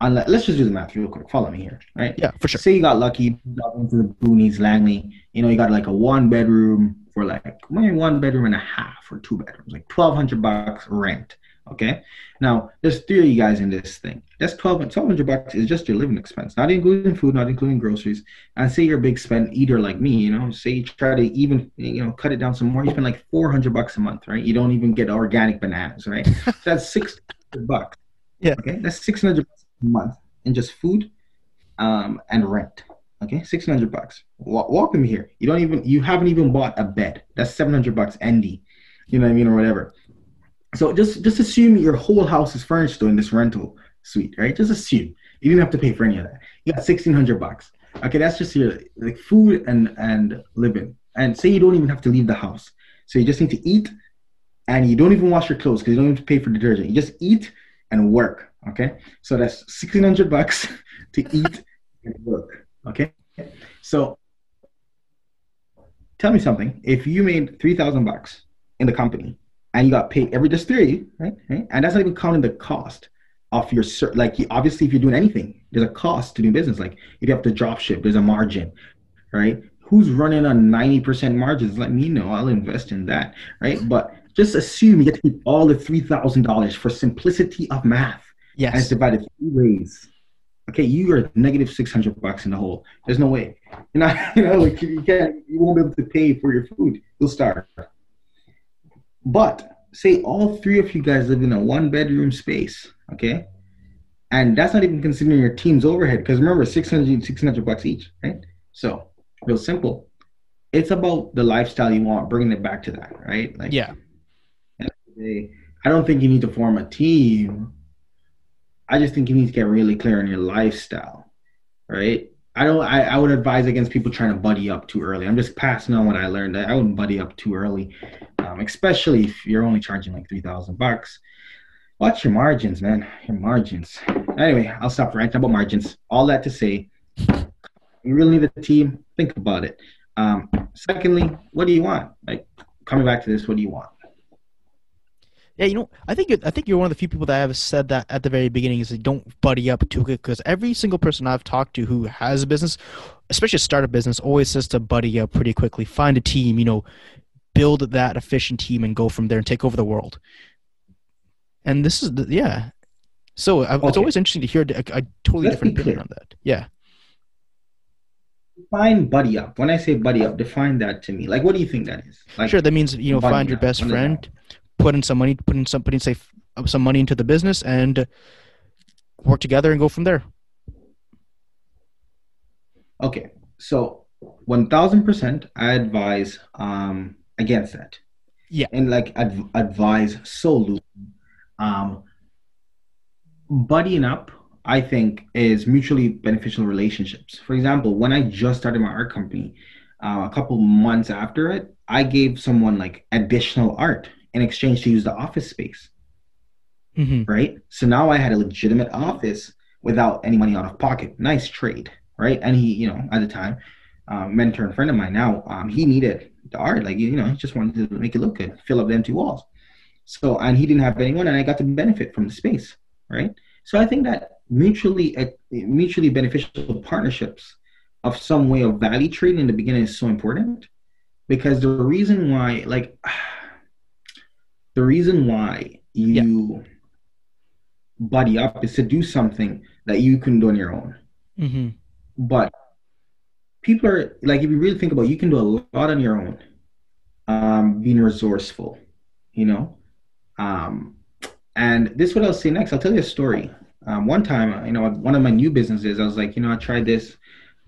unless let's just do the math real quick. Follow me here, right? Yeah, for sure. Say you got lucky, got into the boonies, Langley. You know, you got like a one bedroom for like maybe one bedroom and a half or two bedrooms, like twelve hundred bucks rent. Okay. Now there's three of you guys in this thing. That's 12, 1200 bucks is just your living expense, not including food, not including groceries. And say you're a big spend eater like me, you know, say you try to even, you know, cut it down some more, you spend like 400 bucks a month, right? You don't even get organic bananas, right? [LAUGHS] so that's 600 bucks. Yeah. Okay. That's 600 bucks a month in just food um, and rent. Okay. 600 bucks. Walk, walk here. You don't even, you haven't even bought a bed. That's 700 bucks ND. You know what I mean? Or whatever. So just just assume your whole house is furnished in this rental suite, right? Just assume you didn't have to pay for any of that. You got sixteen hundred bucks. Okay, that's just your like food and and living. And say you don't even have to leave the house, so you just need to eat, and you don't even wash your clothes because you don't have to pay for detergent. You just eat and work. Okay, so that's sixteen hundred bucks [LAUGHS] to eat and work. Okay, so tell me something. If you made three thousand bucks in the company and you got paid every just three, right? right? And that's not even counting the cost of your like obviously if you're doing anything, there's a cost to doing business. Like if you have to drop ship, there's a margin, right? Who's running on 90% margins? Let me know. I'll invest in that, right? But just assume you get to keep all the three thousand dollars for simplicity of math. Yes. And it's divided three ways. Okay, you are negative six hundred bucks in the hole. There's no way. You're not, [LAUGHS] you know, like you can't, you won't be able to pay for your food. You'll starve. But say all three of you guys live in a one bedroom space, okay? And that's not even considering your team's overhead because remember 600, 600 bucks each, right? So real simple. It's about the lifestyle you want, bringing it back to that, right? Like, yeah. I don't think you need to form a team. I just think you need to get really clear on your lifestyle, right? I don't. I, I would advise against people trying to buddy up too early. I'm just passing on what I learned. I wouldn't buddy up too early, um, especially if you're only charging like three thousand bucks. Watch your margins, man. Your margins. Anyway, I'll stop ranting about margins. All that to say, you really need a team. Think about it. Um, secondly, what do you want? Like coming back to this, what do you want? Yeah, you know, I think I think you're one of the few people that have said that at the very beginning is that don't buddy up too quick because every single person I've talked to who has a business, especially a startup business, always says to buddy up pretty quickly, find a team, you know, build that efficient team and go from there and take over the world. And this is the, yeah. So okay. it's always interesting to hear a, a totally Let's different opinion on that. Yeah. Define buddy up. When I say buddy up, define that to me. Like, what do you think that is? Like, sure, that means you know find your best friend put in some money, put in some, put in say some money into the business, and work together and go from there. Okay, so one thousand percent, I advise um, against that. Yeah, and like adv- advise solely. Um, buddying up, I think, is mutually beneficial relationships. For example, when I just started my art company, uh, a couple months after it, I gave someone like additional art in exchange to use the office space. Mm-hmm. Right. So now I had a legitimate office without any money out of pocket. Nice trade. Right. And he, you know, at the time, um, mentor and friend of mine now, um, he needed the art. Like, you know, he just wanted to make it look good, fill up the empty walls. So, and he didn't have anyone, and I got to benefit from the space. Right. So I think that mutually, uh, mutually beneficial partnerships of some way of value trading in the beginning is so important because the reason why, like, the reason why you yeah. buddy up is to do something that you can do on your own. Mm-hmm. But people are like, if you really think about, it, you can do a lot on your own. Um, being resourceful, you know. Um, and this is what I'll say next. I'll tell you a story. Um, one time, you know, one of my new businesses, I was like, you know, I tried this.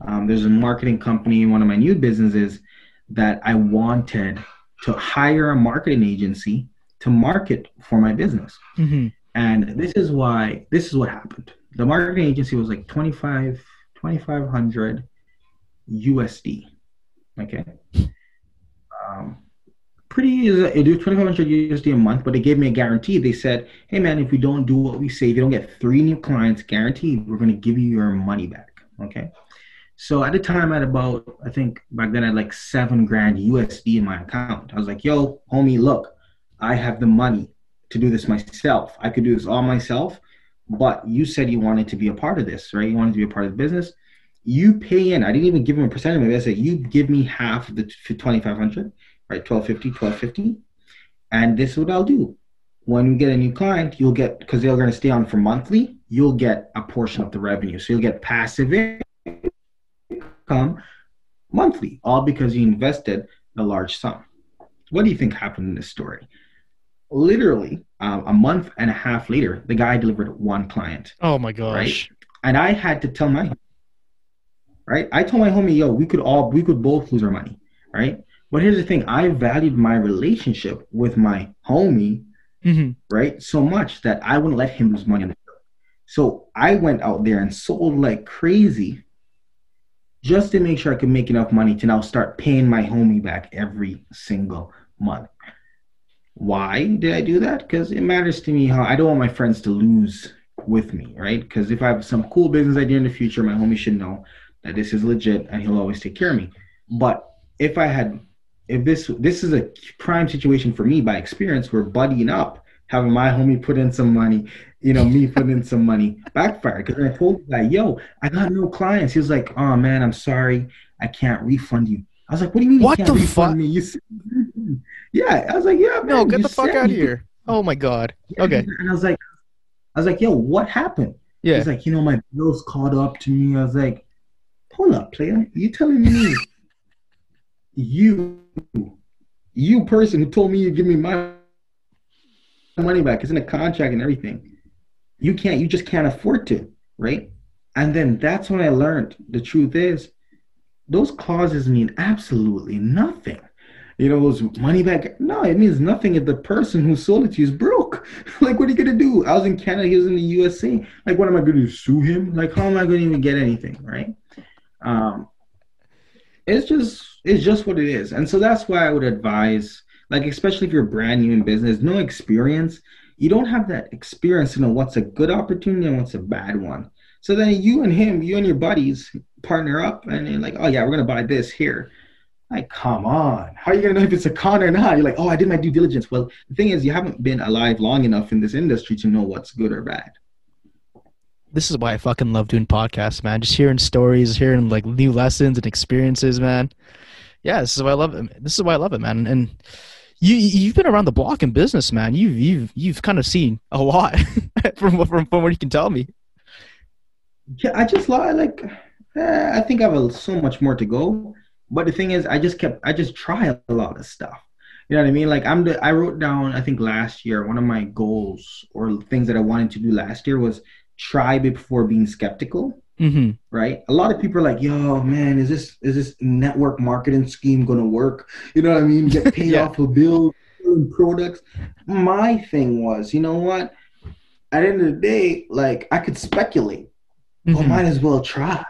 Um, there's a marketing company in one of my new businesses that I wanted to hire a marketing agency to market for my business. Mm-hmm. And this is why, this is what happened. The marketing agency was like 25, 2500 USD. Okay. Um, pretty, easy, it was 2500 USD a month, but they gave me a guarantee. They said, hey man, if we don't do what we say, if you don't get three new clients guaranteed, we're going to give you your money back. Okay. So at the time, I had about, I think back then I had like seven grand USD in my account. I was like, yo, homie, look, I have the money to do this myself. I could do this all myself, but you said you wanted to be a part of this, right? You wanted to be a part of the business. You pay in. I didn't even give him a percentage of it. I said, you give me half of the 2500 right? 1250, 1250. And this is what I'll do. When you get a new client, you'll get, because they're going to stay on for monthly, you'll get a portion of the revenue. So you'll get passive income monthly, all because you invested a large sum. What do you think happened in this story? Literally um, a month and a half later, the guy delivered one client. Oh my gosh! Right? And I had to tell my right. I told my homie, "Yo, we could all we could both lose our money." Right. But here's the thing: I valued my relationship with my homie, mm-hmm. right, so much that I wouldn't let him lose money on the show. So I went out there and sold like crazy, just to make sure I could make enough money to now start paying my homie back every single month. Why did I do that? Because it matters to me how I don't want my friends to lose with me, right? Because if I have some cool business idea in the future, my homie should know that this is legit and he'll always take care of me. But if I had, if this this is a prime situation for me by experience, we're buddying up, having my homie put in some money, you know, me [LAUGHS] put in some money, backfired. Because I told the guy, yo, I got no clients. He was like, oh man, I'm sorry, I can't refund you. I was like, what do you mean? What you can't the fuck? Me? You yeah, I was like, yeah, man, no, get the fuck out of here. Oh my god. Okay. And I was like, I was like, yo, what happened? Yeah. He's like, you know, my bills caught up to me. I was like, hold up, player. You telling me you, you person who told me you give me my money back, it's in a contract and everything. You can't, you just can't afford to, right? And then that's when I learned the truth is those clauses mean absolutely nothing. You know, those money back. No, it means nothing if the person who sold it to you is broke. [LAUGHS] like, what are you gonna do? I was in Canada, he was in the USA. Like, what am I gonna? Sue him? Like, how am I gonna even get anything? Right? Um, it's just it's just what it is, and so that's why I would advise, like, especially if you're brand new in business, no experience, you don't have that experience to know what's a good opportunity and what's a bad one. So then you and him, you and your buddies partner up and you're like, oh yeah, we're gonna buy this here. Like, come on. How are you gonna know if it's a con or not? You're like, oh, I did my due diligence. Well, the thing is you haven't been alive long enough in this industry to know what's good or bad. This is why I fucking love doing podcasts, man. Just hearing stories, hearing like new lessons and experiences, man. Yeah, this is why I love it. This is why I love it, man. And you you've been around the block in business, man. You've you've you've kind of seen a lot [LAUGHS] from from from what you can tell me. Yeah, I just like. Eh, I think I have so much more to go. But the thing is, I just kept. I just try a lot of stuff. You know what I mean? Like I'm. The, I wrote down. I think last year one of my goals or things that I wanted to do last year was try before being skeptical. Mm-hmm. Right. A lot of people are like, "Yo, man, is this is this network marketing scheme gonna work?" You know what I mean? Get [LAUGHS] paid yeah. off of bills, products. My thing was, you know what? At the end of the day, like I could speculate Mm-hmm. Might as well try.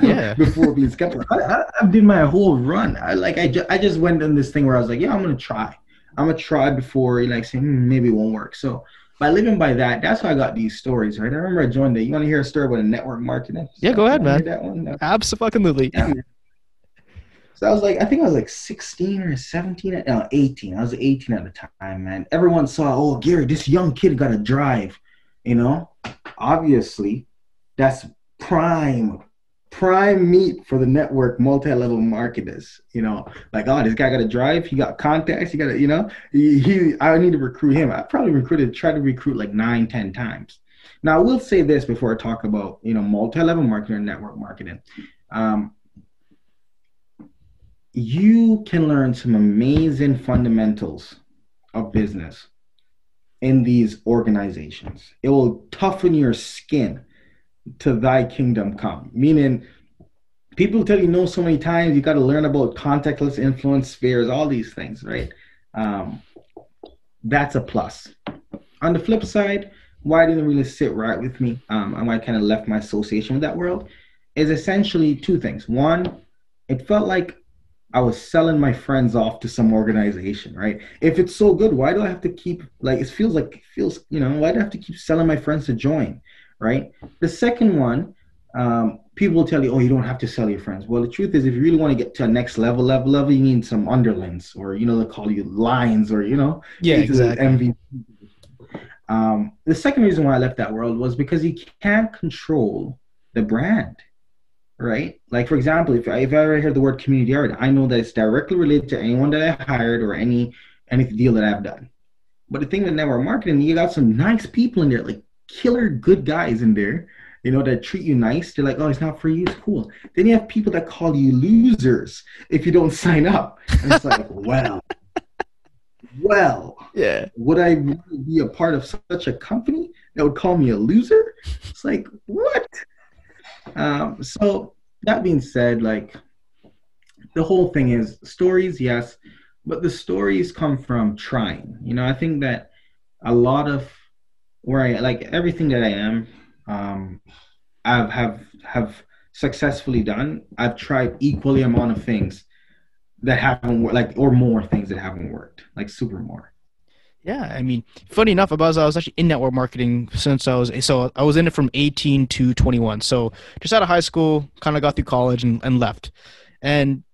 Yeah. [LAUGHS] before being skeptical. I, I, I did my whole run. I like I, ju- I just went on this thing where I was like, yeah, I'm gonna try. I'm gonna try before you like saying hmm, maybe it won't work. So by living by that, that's how I got these stories, right? I remember I joined it. You want to hear a story about a network marketing? Yeah, go ahead, man. That one? No. Absolutely. Yeah, man. So I was like, I think I was like 16 or 17, no, 18. I was 18 at the time, man. Everyone saw, oh, Gary, this young kid got a drive, you know? Obviously, that's prime, prime meat for the network multi-level marketers, you know? Like, oh, this guy got a drive, he got contacts, he got a, you know? He, he I need to recruit him. I probably recruited, tried to recruit like nine, ten times. Now, I will say this before I talk about, you know, multi-level marketing and network marketing. Um, you can learn some amazing fundamentals of business in these organizations. It will toughen your skin to thy kingdom come. Meaning, people tell you no so many times, you got to learn about contactless influence spheres, all these things, right? Um, that's a plus. On the flip side, why it didn't really sit right with me, um, and why I kind of left my association with that world, is essentially two things. One, it felt like I was selling my friends off to some organization, right? If it's so good, why do I have to keep like it feels like it feels you know why do I have to keep selling my friends to join, right? The second one, um, people will tell you, oh, you don't have to sell your friends. Well, the truth is, if you really want to get to a next level, level, level, you need some underlings, or you know they call you lines, or you know, Yeah, the exactly. MVP. Um, the second reason why I left that world was because you can't control the brand right? Like for example, if I, if I ever hear the word community art, I know that it's directly related to anyone that I hired or any any deal that I've done. But the thing with network marketing, you got some nice people in there, like killer good guys in there, you know, that treat you nice. They're like, oh, it's not for you, it's cool. Then you have people that call you losers if you don't [LAUGHS] sign up. And it's like, [LAUGHS] well, well, Yeah. would I really be a part of such a company that would call me a loser? It's like, what? Um, so that being said, like the whole thing is stories, yes, but the stories come from trying. You know, I think that a lot of where I like everything that I am, um, I've have have successfully done. I've tried equally amount of things that haven't worked, like or more things that haven't worked, like super more. Yeah, I mean, funny enough, about I was actually in network marketing since I was so I was in it from 18 to 21. So just out of high school, kind of got through college and, and left, and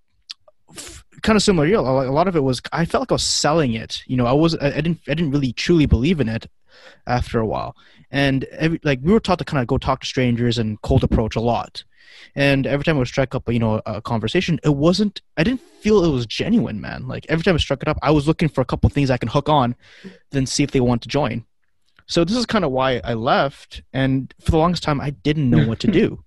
f- kind of similar. You know, a lot of it was I felt like I was selling it. You know, I was I, I didn't I didn't really truly believe in it after a while, and every, like we were taught to kind of go talk to strangers and cold approach a lot. And every time I would strike up, you know, a conversation, it wasn't. I didn't feel it was genuine, man. Like every time I struck it up, I was looking for a couple things I can hook on, then see if they want to join. So this is kind of why I left. And for the longest time, I didn't know what to [LAUGHS] do.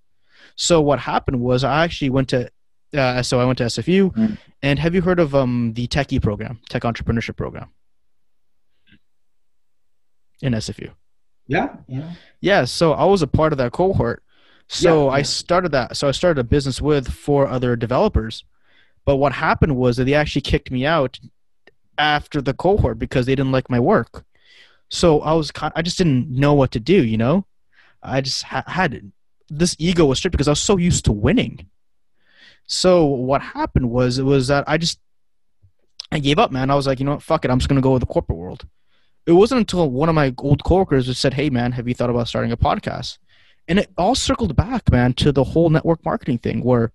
So what happened was I actually went to. Uh, so I went to SFU, Mm. and have you heard of um the Techie program, Tech Entrepreneurship Program, in SFU? Yeah, yeah. Yeah, so I was a part of that cohort. So Yeah, I yeah. started that. So I started a business with four other developers. But what happened was that they actually kicked me out after the cohort because they didn't like my work. So I was kind I just didn't know what to do, you know? I just ha- had this ego was stripped because I was so used to winning. So what happened was it was that I just I gave up, man. I was like, you know what, fuck it, I'm just gonna go with the corporate world. It wasn't until one of my old coworkers just said, "Hey, man, have you thought about starting a podcast?" And it all circled back, man, to the whole network marketing thing, where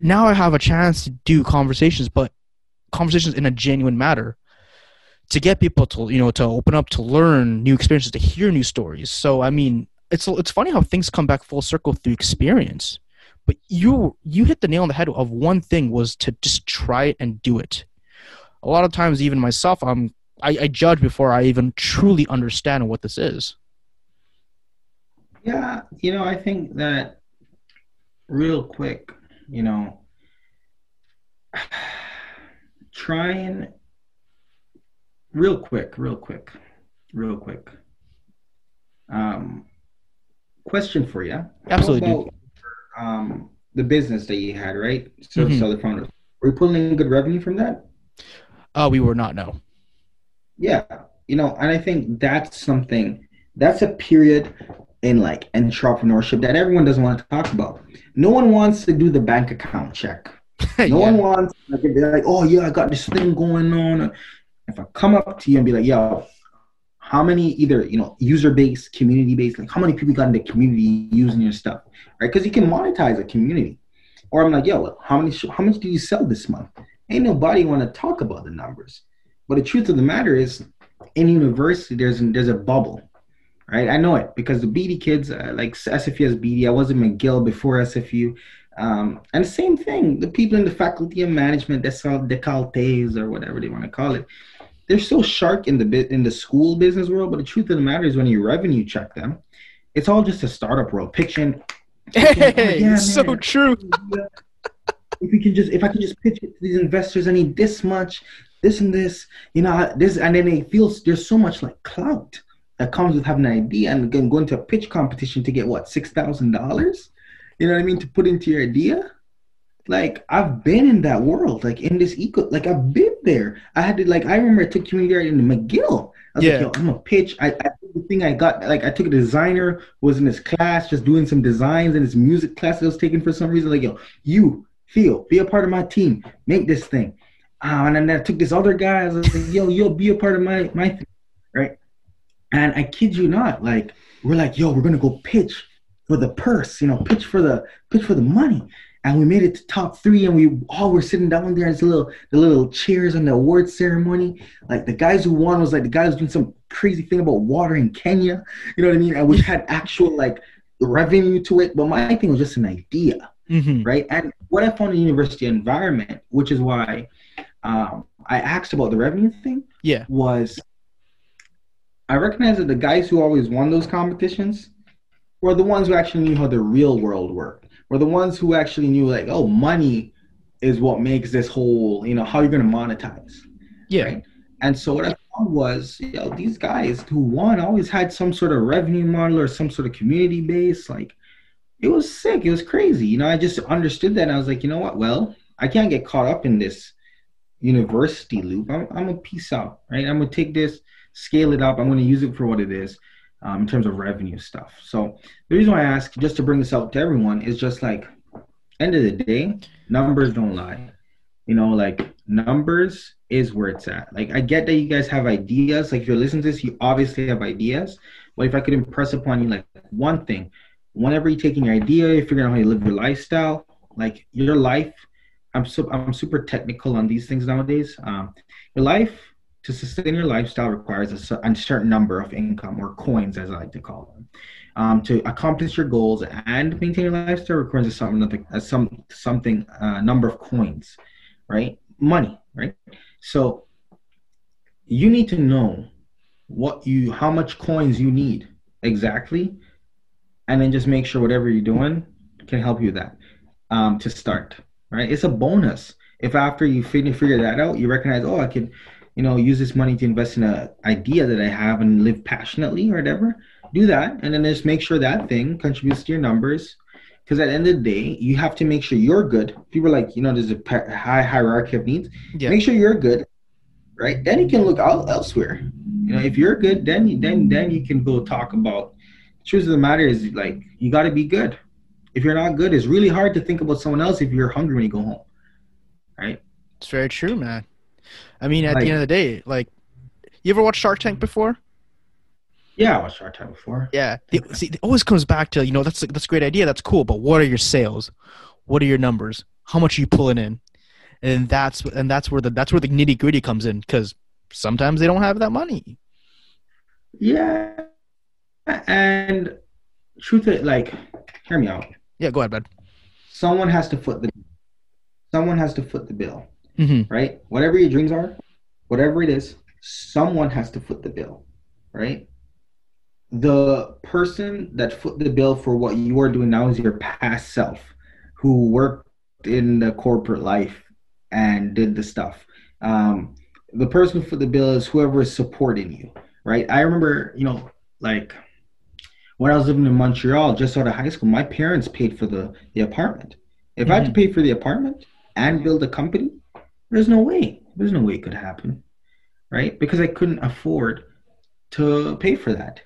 now I have a chance to do conversations, but conversations in a genuine matter, to get people to you know to open up, to learn new experiences, to hear new stories. So I mean, it's it's funny how things come back full circle through experience. But you you hit the nail on the head of one thing was to just try it and do it. A lot of times, even myself, I'm I, I judge before I even truly understand what this is. Yeah, you know, I think that real quick, you know, [SIGHS] trying real quick, real quick, real quick. Um, question for you. Absolutely, about, um, the business that you had, right? So, Mhm. so the founders, were you pulling in good revenue from that? Uh, we were not no. Yeah, you know, and I think that's something. That's a period. in like entrepreneurship that everyone doesn't want to talk about. No one wants to do the bank account check. [LAUGHS] No Yeah. one wants like they're like, oh yeah, I got this thing going on. If I come up to you and be like, yo, how many either you know user based, community based, like how many people got in the community using your stuff, right? Because you can monetize a community. Or I'm like, yo, how many how much do you sell this month? Ain't nobody want to talk about the numbers. But the truth of the matter is, in university, there's there's a bubble, right? I know it because the Beedie kids, uh, like SFU has Beedie. I was in McGill before SFU. Um, and same thing, the people in the faculty of management, that's all Desautels or whatever they want to call it. They're so shark in the bit in the school business world, but the truth of the matter is when you revenue check them, it's all just a startup world. Pitching, [LAUGHS] Hey, Yeah, so man. true. [LAUGHS] if we can just if I can just pitch it to these investors, I need this much, this and this, you know, this and then it feels there's so much like clout that comes with having an idea and again going to a pitch competition to get what six thousand dollars, you know what I mean, to put into your idea. Like I've been in that world, like in this eco, like I've been there. I had to like I remember I took community art in McGill. I was Yeah. like, yo, I'm a pitch. I, I the thing I got like I took a designer who was in his class just doing some designs in his music class that I was taking for some reason. Like, yo, you feel be a part of my team, make this thing. Uh, and then I took this other guy. I was like, yo, you'll be a part of my my thing, right? And I kid you not, like we're like, yo, we're gonna go pitch for the purse, you know, pitch for the pitch for the money. And we made it to top three, and we all were sitting down there. It's little the little chairs on the award ceremony. Like the guys who won was like the guys doing some crazy thing about water in Kenya. You know what I mean? And which had actual like revenue to it. But my thing was just an idea hmm right? And what I found in the university environment, which is why um, I asked about the revenue thing, Yeah. was I recognize that the guys who always won those competitions were the ones who actually knew how the real world worked. Were the ones who actually knew like, oh, money is what makes this whole, you know, how you're going to monetize. Yeah. Right. And so what I found was, you know, these guys who won always had some sort of revenue model or some sort of community base. Like, it was sick. It was crazy. You know, I just understood that, and I was like, you know what? Well, I can't get caught up in this university loop. I'm, I'm gonna peace out, right? I'm gonna take this, scale it up. I'm gonna use it for what it is, um, in terms of revenue stuff. So the reason why I ask, just to bring this out to everyone, is just like, end of the day, numbers don't lie. You know, like numbers is where it's at. Like I get that you guys have ideas. Like if you're listening to this, you obviously have ideas. But if I could impress upon you like one thing, whenever you're taking your idea, you're figuring out how you live your lifestyle, like your life. I'm so I'm super technical on these things nowadays. Um, your life to sustain your lifestyle requires a, a certain number of income or coins, as I like to call them. Um, to accomplish your goals and maintain your lifestyle requires a something, a some something uh, number of coins, right? Money, right? So you need to know what you how much coins you need exactly and then just make sure whatever you're doing can help you with that um, to start right? It's a bonus. If after you figure, figure that out you recognize oh i can you know use this money to invest in a idea that i have and live passionately or whatever do that. And then just make sure that thing contributes to your numbers. Because at the end of the day you have to make sure you're good. People are like you know there's a high hierarchy of needs. Yeah. make sure you're good right? Then you can look out elsewhere. You know if you're good then then then you can go talk about truth of the matter is like you got to be good if you're not good it's really hard to think about someone else if you're hungry when you go home right It's very true, man. I mean, at Like- the end of the day, like, you ever watched Shark Tank before? yeah i watched Shark Tank before Yeah. It, see, it always comes back to you know that's that's a great idea. That's cool, but what are your sales? What are your numbers? How much are you pulling in? And that's and that's where the that's where the nitty gritty comes in because sometimes they don't have that money. yeah and truth is like hear me out Yeah, go ahead, bud. someone has to foot the someone has to foot the bill hmm right? Whatever your dreams are, whatever it is, someone has to foot the bill, right? The person that foot the bill for what you are doing now is your past self who worked in the corporate life and did the stuff. Um, the person for the bill is whoever is supporting you, right? I remember, you know, like when I was living in Montreal, just out of high school, my parents paid for the, the apartment. If I had to mm-hmm. pay for the apartment and build a company, there's no way. There's no way it could happen, right? Because I couldn't afford to pay for that,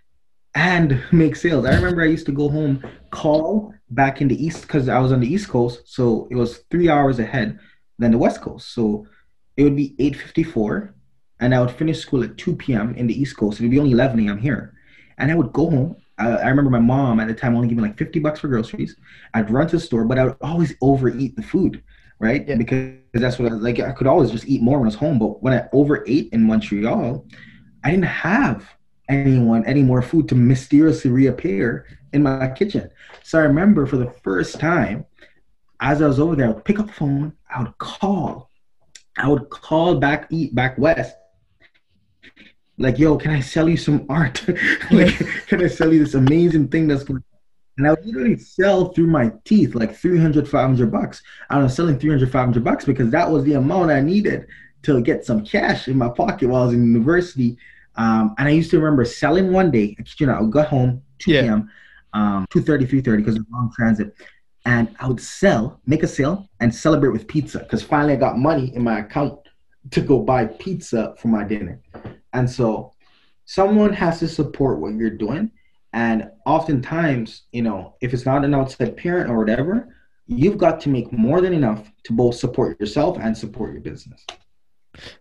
and [LAUGHS] make sales. I remember I used to go home, call back in the east because I was on the east coast, so it was three hours ahead than the west coast. So it would be 8:54, and I would finish school at 2 p.m. in the east coast. It would be only 11 a.m. here, and I would go home. I, I remember my mom at the time only giving like 50 bucks for groceries. I'd run to the store, but I would always overeat the food, right? Yeah. Because that's what I like. I could always just eat more when I was home, but when I overate in Montreal, I didn't have anyone any more food to mysteriously reappear in my kitchen. So I remember for the first time, as I was over there, I would pick up the phone, I would call, I would call back eat back west. Like, yo, can I sell you some art? [LAUGHS] like, [LAUGHS] can I sell you this amazing thing that's going and I would literally sell through my teeth like 300, 500 bucks. I was selling 300, 500 bucks because that was the amount I needed to get some cash in my pocket while I was in university. Um, and I used to remember selling one day, you not, I would go home 2 Yeah. p.m., um, 2.30, 3.30 because of long transit. And I would sell, make a sale and celebrate with pizza because finally I got money in my account to go buy pizza for my dinner. And so someone has to support what you're doing. And oftentimes, you know, if it's not an outside parent or whatever, you've got to make more than enough to both support yourself and support your business.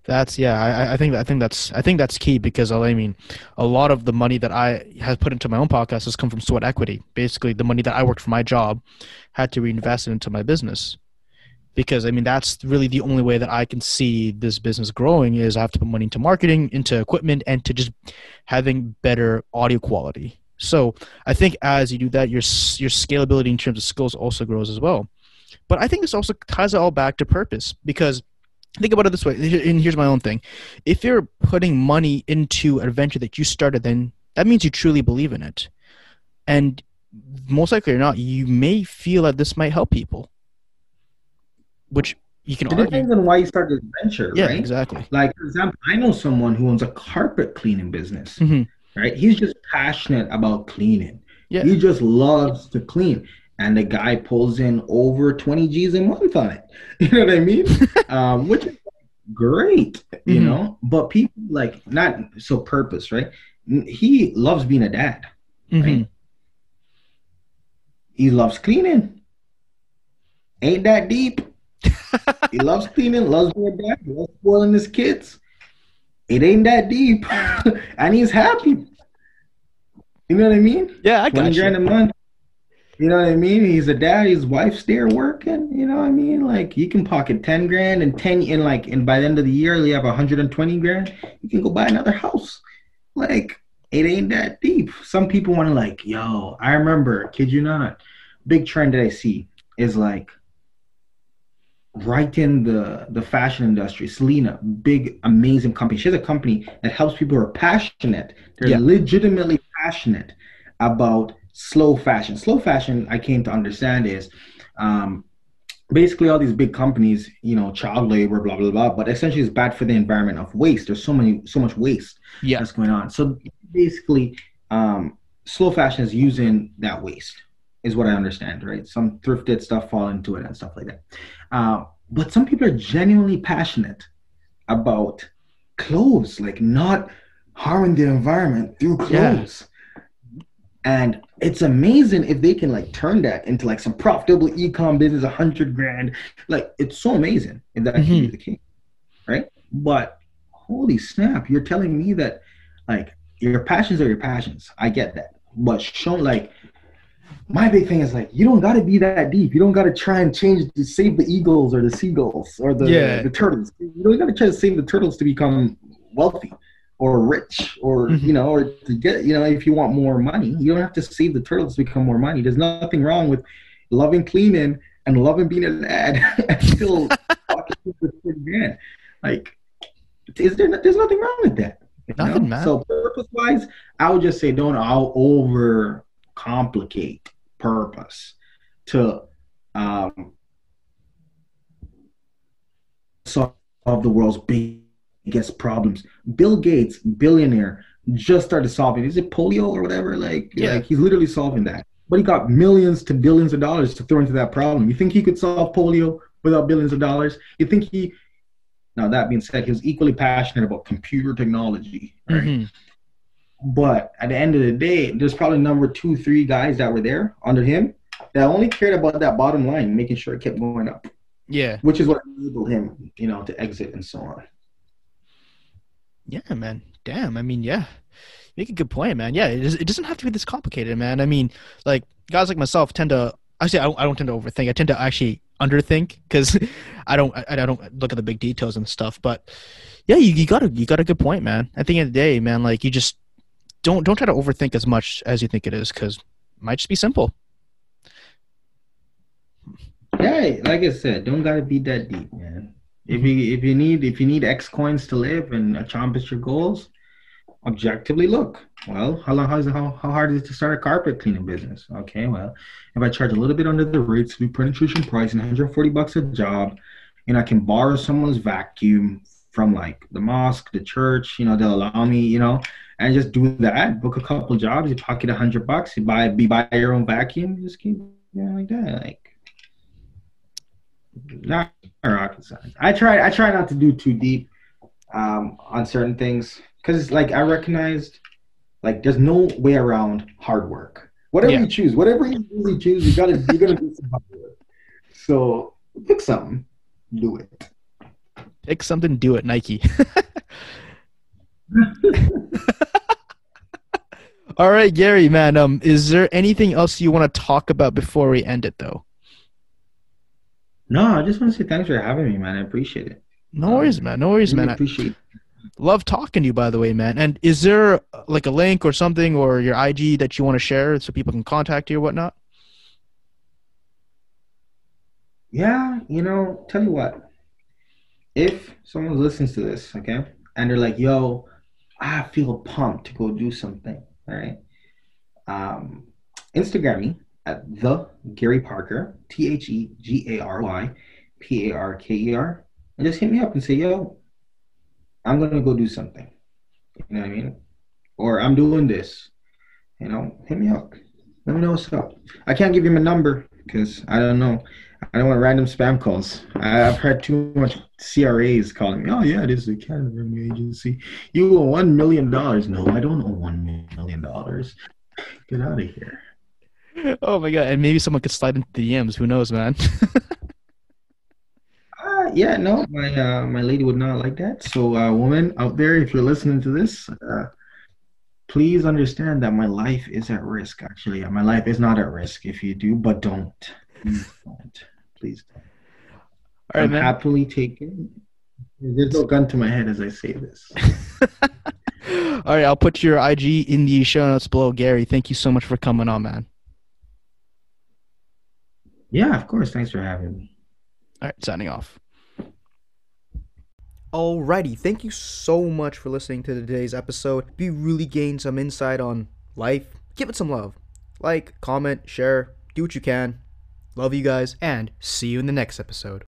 That's yeah. I, I think I think that's I think that's key because I mean, a lot of the money that I have put into my own podcast has come from sweat equity. Basically, the money that I worked for my job had to reinvest into my business because I mean that's really the only way that I can see this business growing is I have to put money into marketing, into equipment, and to just having better audio quality. So I think as you do that, your your scalability in terms of skills also grows as well. But I think this also ties it all back to purpose because think about it this way and here's my own thing if you're putting money into an adventure that you started then that means you truly believe in it and most likely or not you may feel that this might help people which you can It argue depends on why you start this venture, yeah right? exactly Like, for example, I know someone who owns a carpet cleaning business, hmm right? He's just passionate about cleaning. Yeah. He just loves to clean. And the guy pulls in over 20 G's a month on it. [LAUGHS] You know what I mean? [LAUGHS] um, which is great, you Mhm. know? But people like, not so purpose, right? He loves being a dad. hmm He loves cleaning. Ain't that deep? He loves cleaning, loves being a dad, loves spoiling his kids. It ain't that deep. [LAUGHS] and he's happy. You know what I mean? yeah i 20 got grand a you month. You know what I mean? He's a dad, his wife's there working. You know what I mean? Like you can pocket 10 grand and 10 in like and by the end of the year you have 120 grand. You can go buy another house. Like it ain't that deep. Some people want to like, yo, I remember, kid you not, big trend that I see is like right in the the fashion industry. Selena, big amazing company. She has a company that helps people who are passionate. They're Yeah. legitimately passionate about slow fashion. Slow fashion, I came to understand is um, basically all these big companies, you know, child labor, blah blah blah. But essentially, it's bad for the environment of waste. There's so many, so much waste yeah that's going on. So basically, um, slow fashion is using that waste, is what I understand, right? Some thrifted stuff fall into it and stuff like that. Uh, but some people are genuinely passionate about clothes, like not harming the environment through Yeah. clothes. And it's amazing if they can like turn that into like some profitable ecom business, a hundred grand. Like it's so amazing if that can be Mhm. the case, right? But holy snap, you're telling me that like your passions are your passions. I get that, but show like my big thing is like you don't got to be that deep. You don't got to try and change to save the eagles or the seagulls or the Yeah. the turtles. You don't got to try to save the turtles to become wealthy or rich or Mhm. you know or to get you know if you want more money you don't have to save the turtles to become more money there's nothing wrong with loving cleaning and loving being a dad [LAUGHS] and still [LAUGHS] talking to the man like is there there's nothing wrong with that Nothing, know? man. so purpose wise i would just say don't i'll over complicate purpose to um solve the world's biggest problems. Bill Gates, billionaire, just started solving. Is it polio or whatever? Like, Yeah. like he's literally solving that. But he got millions to billions of dollars to throw into that problem. You think he could solve polio without billions of dollars? You think he? Now that being said, he was equally passionate about computer technology. Right? Mhm. But at the end of the day, there's probably number two, three guys that were there under him that only cared about that bottom line, making sure it kept going up. Yeah. Which is what enabled him, you know, to exit and so on. Yeah, man. Damn. I mean, yeah. Make a good point, man. Yeah, it, is, it doesn't have to be this complicated, man. I mean, like guys like myself tend to. Actually, I don't, I don't tend to overthink. I tend to actually underthink because [LAUGHS] I don't I, I don't look at the big details and stuff. But yeah, you, you got a you got a good point, man. At the end of the day, man, like you just don't don't try to overthink as much as you think it is because might just be simple. Yeah, like I said, don't gotta be that deep, man. If you if you need if you need X coins to live and accomplish your goals, objectively look. Well, how long how, how, how hard is it to start a carpet cleaning business? Okay, well, if I charge a little bit under the rates, we penetration price and 140 bucks a job, and I can borrow someone's vacuum from like the mosque, the church, you know, they'll allow me, you know, and just do that. Book a couple jobs, you pocket a hundred bucks, you buy be buy your own vacuum, just keep you know, like that. Like not rocket science. I try I try not to do too deep um, on certain things because like I recognized like there's no way around hard work. Whatever yeah. you choose, whatever you really choose, you gotta you're gonna do some hard work. So pick something, do it. Pick something, do it, Nike. [LAUGHS] [LAUGHS] All right, Gary, man. Um, is there anything else you want to talk about before we end it, though? No, I just want to say thanks for having me, man. I appreciate it. No worries, um, man. No worries, really man. Appreciate. Love talking to you, by the way, man. And is there like a link or something or your IG that you want to share so people can contact you or whatnot? Yeah, you know, tell you what. If someone listens to this, okay, and they're like, "Yo, I feel pumped to go do something," all right? Um, Instagram me at the Gary Parker, T H E G A R Y P A R K E R, and just hit me up and say, yo, I'm gonna go do something. You know what I mean? Or I'm doing this. You know, hit me up. Let me know what's up. I can't give you my number because I don't know. I don't want random spam calls. I've heard too much CRAs calling me. Oh yeah, this is a Canada Revenue Agency. You owe one million dollars. No, I don't owe one million dollars. Get out of here oh my god! And maybe someone could slide into the DMs. Who knows, man? [LAUGHS] uh, yeah, no, my uh, my lady would not like that. So, uh, woman out there, if you're listening to this, uh, please understand that my life is at risk. Actually, my life is not at risk. If you do, but don't, please don't, please don't. All right, I'm man. happily taken. There's no gun to my head as I say this. [LAUGHS] All right, I'll put your IG in the show notes below, Gary. Thank you so much for coming on, man. Yeah, of course. Thanks for having me. All right, signing off. Alrighty, thank you so much for listening to today's episode. If you really gained some insight on life, give it some love. Like, comment, share, do what you can. Love you guys, and see you in the next episode.